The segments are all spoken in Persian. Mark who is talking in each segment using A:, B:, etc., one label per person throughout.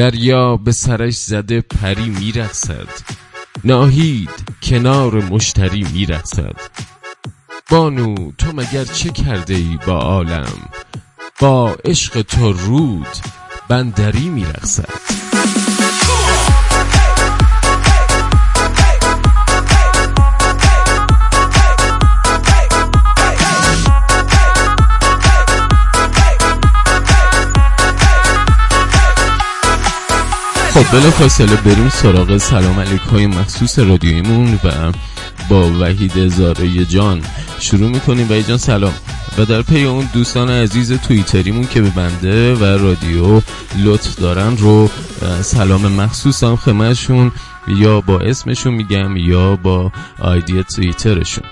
A: دریا به سرش زده پری میرقصد. ناهید کنار مشتری میرقصد. بانو تو مگر چه کرده ای با عالم؟ با عشق تو رود بندری میرقصد. بلا فاصله بریم سراغ سلام علیک های مخصوص رادیویمون و با وحید زاره جان. شروع می‌کنیم. وحید جان سلام. و در پی اون دوستان عزیز توییتریمون که به بنده و رادیو لطف دارن رو سلام مخصوص هم خدمتشون یا با اسمشون میگم یا با آیدی توییترشون.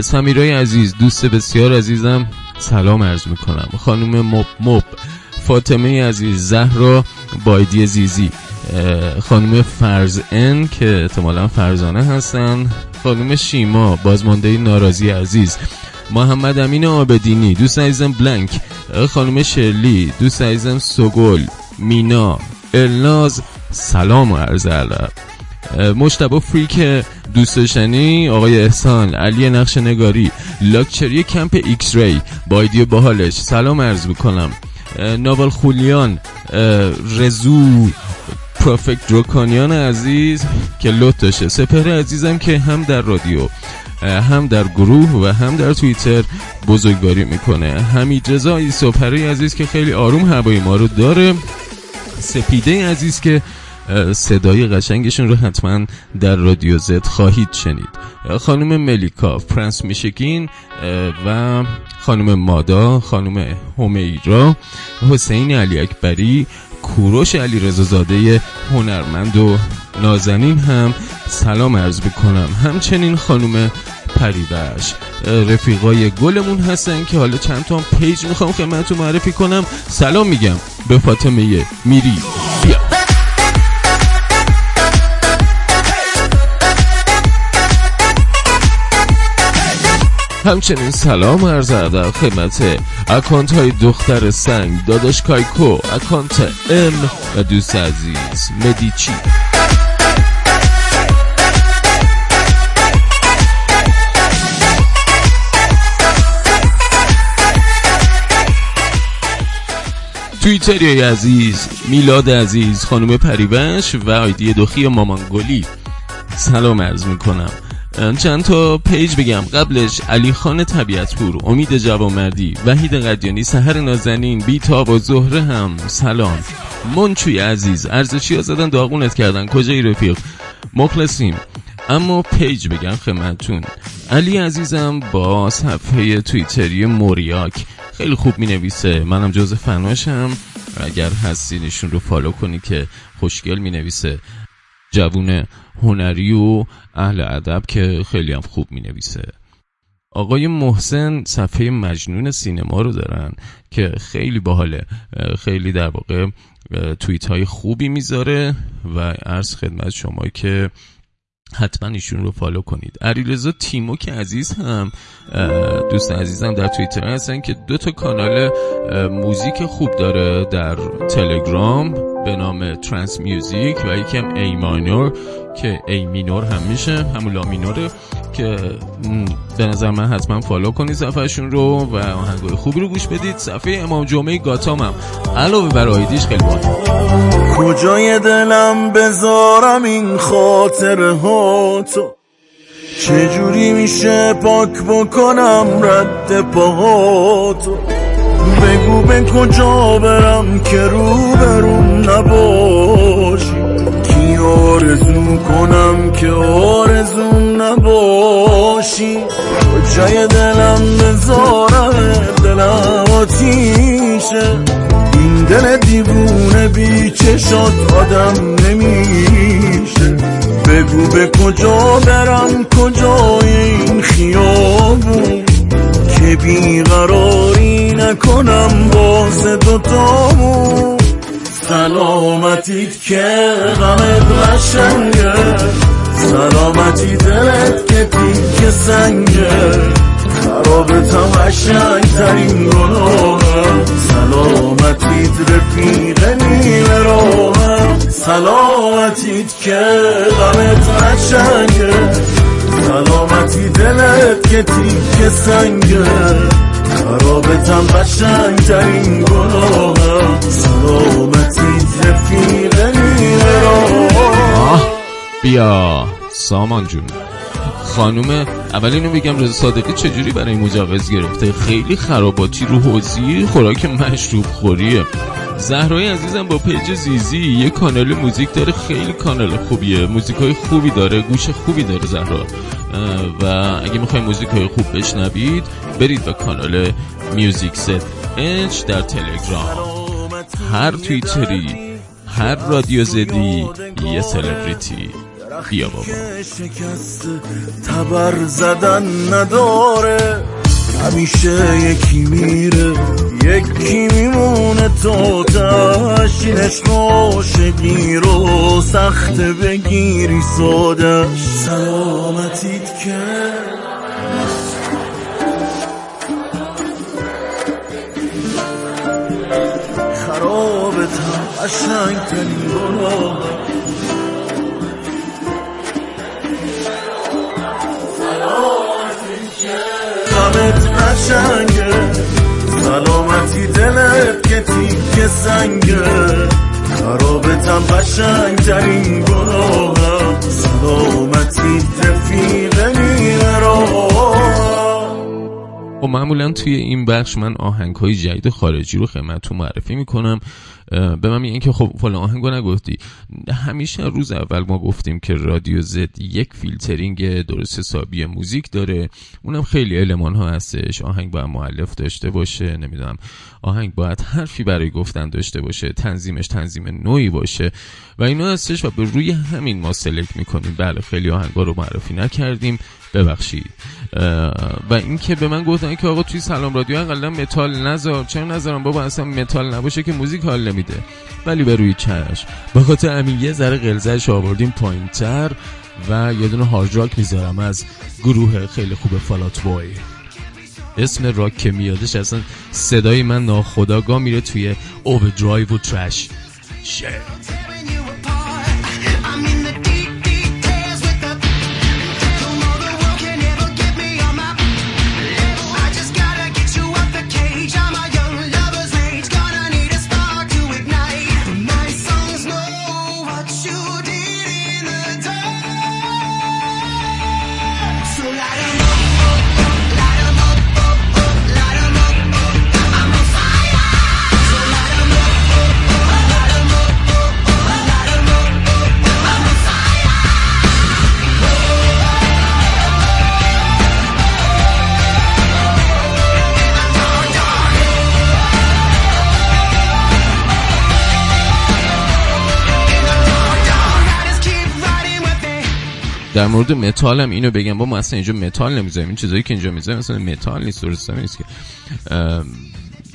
A: سمیرای عزیز دوست بسیار عزیزم سلام عرض می‌کنم. خانم مب مب فاطمه عزیز زهرا بایدی زیزی. خانم فرز ان که احتمالا فرزانه هستن. خانم شیما بازمانده ناراضی عزیز. محمد امین آبدینی دوست عزیزم بلنک. خانم شرلی دوست عزیزم سگل مینا الناز سلام و عرض علب مشتبه فریک دوست داشتنی آقای احسان علی نقش نگاری لاکچری کمپ ایکس ری بایدی باحالش. سلام عرض بکنم نوال خولیان رزو پروفکت روکانیان عزیز که لط داشته. سپر عزیزم که هم در رادیو هم در گروه و هم در توییتر بزرگواری می‌کنه. همید رضا سپری عزیز که خیلی آروم هوای ما رو داره. سپیده عزیز که صدای قشنگشون رو حتما در رادیو Z خواهید شنید. خانم ملیکا پرنس میشکین و خانم مادا خانم حمیرا حسین علی اکبری کوروش علی رزازاده هنرمند و نازنین هم سلام عرض بکنم همچنین خانم پریوش رفیقای گلمون هستن که حالا چند تا پیج می‌خوام خدمتتون معرفی کنم. سلام میگم. به فاطمه میری. همچنین سلام عرض ادب خدمت اکانت های دختر سنگ داداش کایکو اکانت ام و دوست عزیز مدیچی. توییتری عزیز میلاد عزیز خانم پریوش و آیدی دخی مامانگولی سلام عرض می‌کنم. چند تا پیج بگم. قبلش علی خان طبیعت پور امید جوامردی وحید قدیانی سهر نازنین بیتاب و زهره هم. سلام. منچوی عزیز ارزشی ها زدن داغونت کردن. کجایی رفیق؟ مخلصیم. اما پیج بگم خدمتتون. علی عزیزم با صفحه توییتری موریاک. خیلی خوب می نویسه منم جز فناشم. اگر هستینشون رو follow کنی که خوشگل می نویسه جوون هنری و اهل ادب که خیلی هم خوب می نویسه آقای محسن صفحه مجنون سینما رو دارن که خیلی باحاله. خیلی در واقع توییت های خوبی می‌ذاره و عرض خدمت شما که حتما ایشون رو فالو کنید. علیرضا تیمو که عزیز هم دوست عزیزم در توییتر هستن که دو تا کانال موزیک خوب داره در تلگرام به نام Trance Music و یکم A minor که A مینور هم میشه همون لا مینوره که به نظر من حتما follow کنید صفحهشون رو و آهنگای خوبی رو گوش بدید. صفحه امام جمعه گاتام هم. علاوه بر آیدیش خیلی باید
B: کجای دلم بذارم این خاطر ها تو؟ چجوری میشه پاک بکنم رد پاهاتو بگو به کجا برم که رو برون نباشی. آرزو کنم که آرزو نباشی. کجای دلم بذارم دلم آتیشه. این دل دیوونه بی چشات آدم نمیشه. بگو به کجا برم کجای این خیابون؟ که بیقراری نکنم واسه دوتامون. سلامتیت که غمت قشنگه. سلامتی دلت که تیک سنگه. خرابتم قشنگ ترین گناهم سلامتیت رفیق نیمه راهم سلامتیت که غمت قشنگه. سلامتی دلت که تیکه سنگه. خرابتم قشنگترین گناهم سلامتیت رفیق نیمه
A: بیا سامان جون. خانوم اول اینو بگم رضا صادقی چجوری برای مجوز گرفته؟ خیلی خراباتی رو حوزی خوراک مشروب خوریه. زهرای عزیزم با پیج زیزی یه کانال موزیک داره خیلی کانال خوبیه. موزیک های خوبی داره گوش خوبی داره زهرا. و اگه می‌خوای موزیک های خوب بشنوید برید به کانال میوزیک ست اچ در تلگرام. هر تویتری هر رادیو زدی یه سلبریتی بیا بابا
B: تبر زدن نداره همیشه یکی میره یکی میمونه تو تشینش عاشقی رو سخت بگیری سادش سلامتیت که خرابتم قشنگ ترین گناه قشنگه سلامتی دلت که تیک سنگه خرابتم قشنگ ترین گناهم سلامتی رفیق نیمه
A: و خب معمولا توی این بخش من آهنگ های جدید خارجی رو خدمتتون معرفی می‌کنم به من میگن که خب فلان آهنگو نگفتی. همیشه روز اول ما گفتیم که رادیو زد یک فیلترینگ درست حسابی موزیک داره. اونم خیلی علمان ها هستش. آهنگ باید معلف داشته باشه. نمی‌دونم آهنگ باید حرفی برای گفتن داشته باشه. تنظیمش تنظیم نویی باشه. و اینا هستش و به روی همین ما select می‌کنیم. بله خیلی آهنگا رو معرفی نکردیم. ببخشید. و اینکه به من گفتن که آقا توی سلام رادیو اقلا متال نذار. چرا نذارم؟ بابا اصلا متال نباشه که موزیک حال نمیده. ولی به روی چشم. به خاطر همین یه ذره غلظتش آوردیم پایینتر و یه دونه هارد راک می‌ذارم از گروه خیلی خوب Fall Out Boy اسم راک که میادش اصلا صدای من ناخداگاه میره توی اوور و ترش شت در مورد متال هم اینو بگم. با ما اصلا اینجا متال نمی‌ذاریم. این چیزایی که اینجا می‌ذاریم مثلا متال نیست درست نیست که.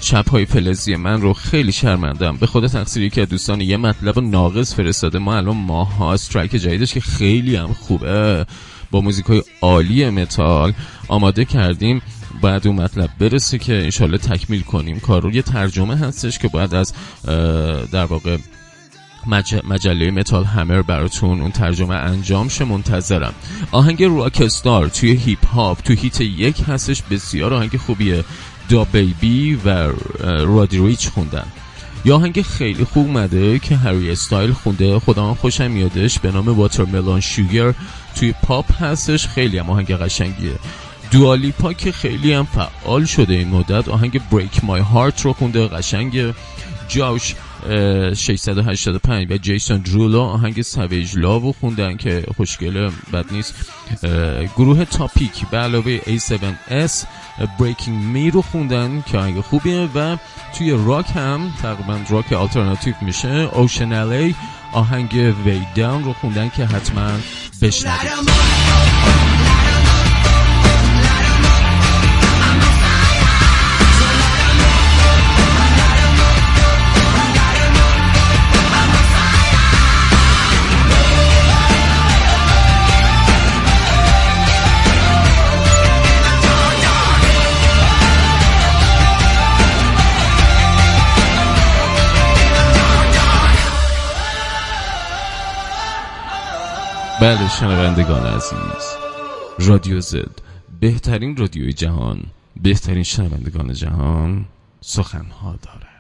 A: چپ های فلزی من رو خیلی شرمندم به خود تقصیر که دوستان یه مطلب ناقص فرستاده. ما الان ماها استرایک جدیدش که خیلی هم خوبه. با موزیک های عالی متال آماده کردیم. بعد اون مطلب برسه که انشالله تکمیل کنیم. کار رو یه ترجمه هستش که باید از در واقع مج... مجله Metal Hammer براتون اون ترجمه انجام شه منتظرم. آهنگ Rockstar توی هیپ هاپ تو hit یک هستش بسیار آهنگ خوبیه. DaBaby و Roddy Ricch خوندن. یا آهنگ خیلی خوب مده که Harry Styles خونده. خدا خوشم میادش. به نام Watermelon Sugar توی پاپ هستش. خیلی هم آهنگ قشنگیه. Dua Lipa که خیلی هم فعال شده این مدت. آهنگ Break My Heart رو خونده. قشنگ Jawsh 685 و Jason Derulo آهنگ Savage Love خوندن که خوشگله بد نیست. گروه Topic به علاوه A7S Breaking Me رو خوندن که آهنگ خوبیه و توی راک هم تقریبا راک آلترناتیو میشه. Ocean Alley آهنگ Way Down رو خوندن که حتما بشنوید. بله شنوندگان عزیز. رادیو زد بهترین رادیوی جهان بهترین شنوندگان جهان سخنها دارد.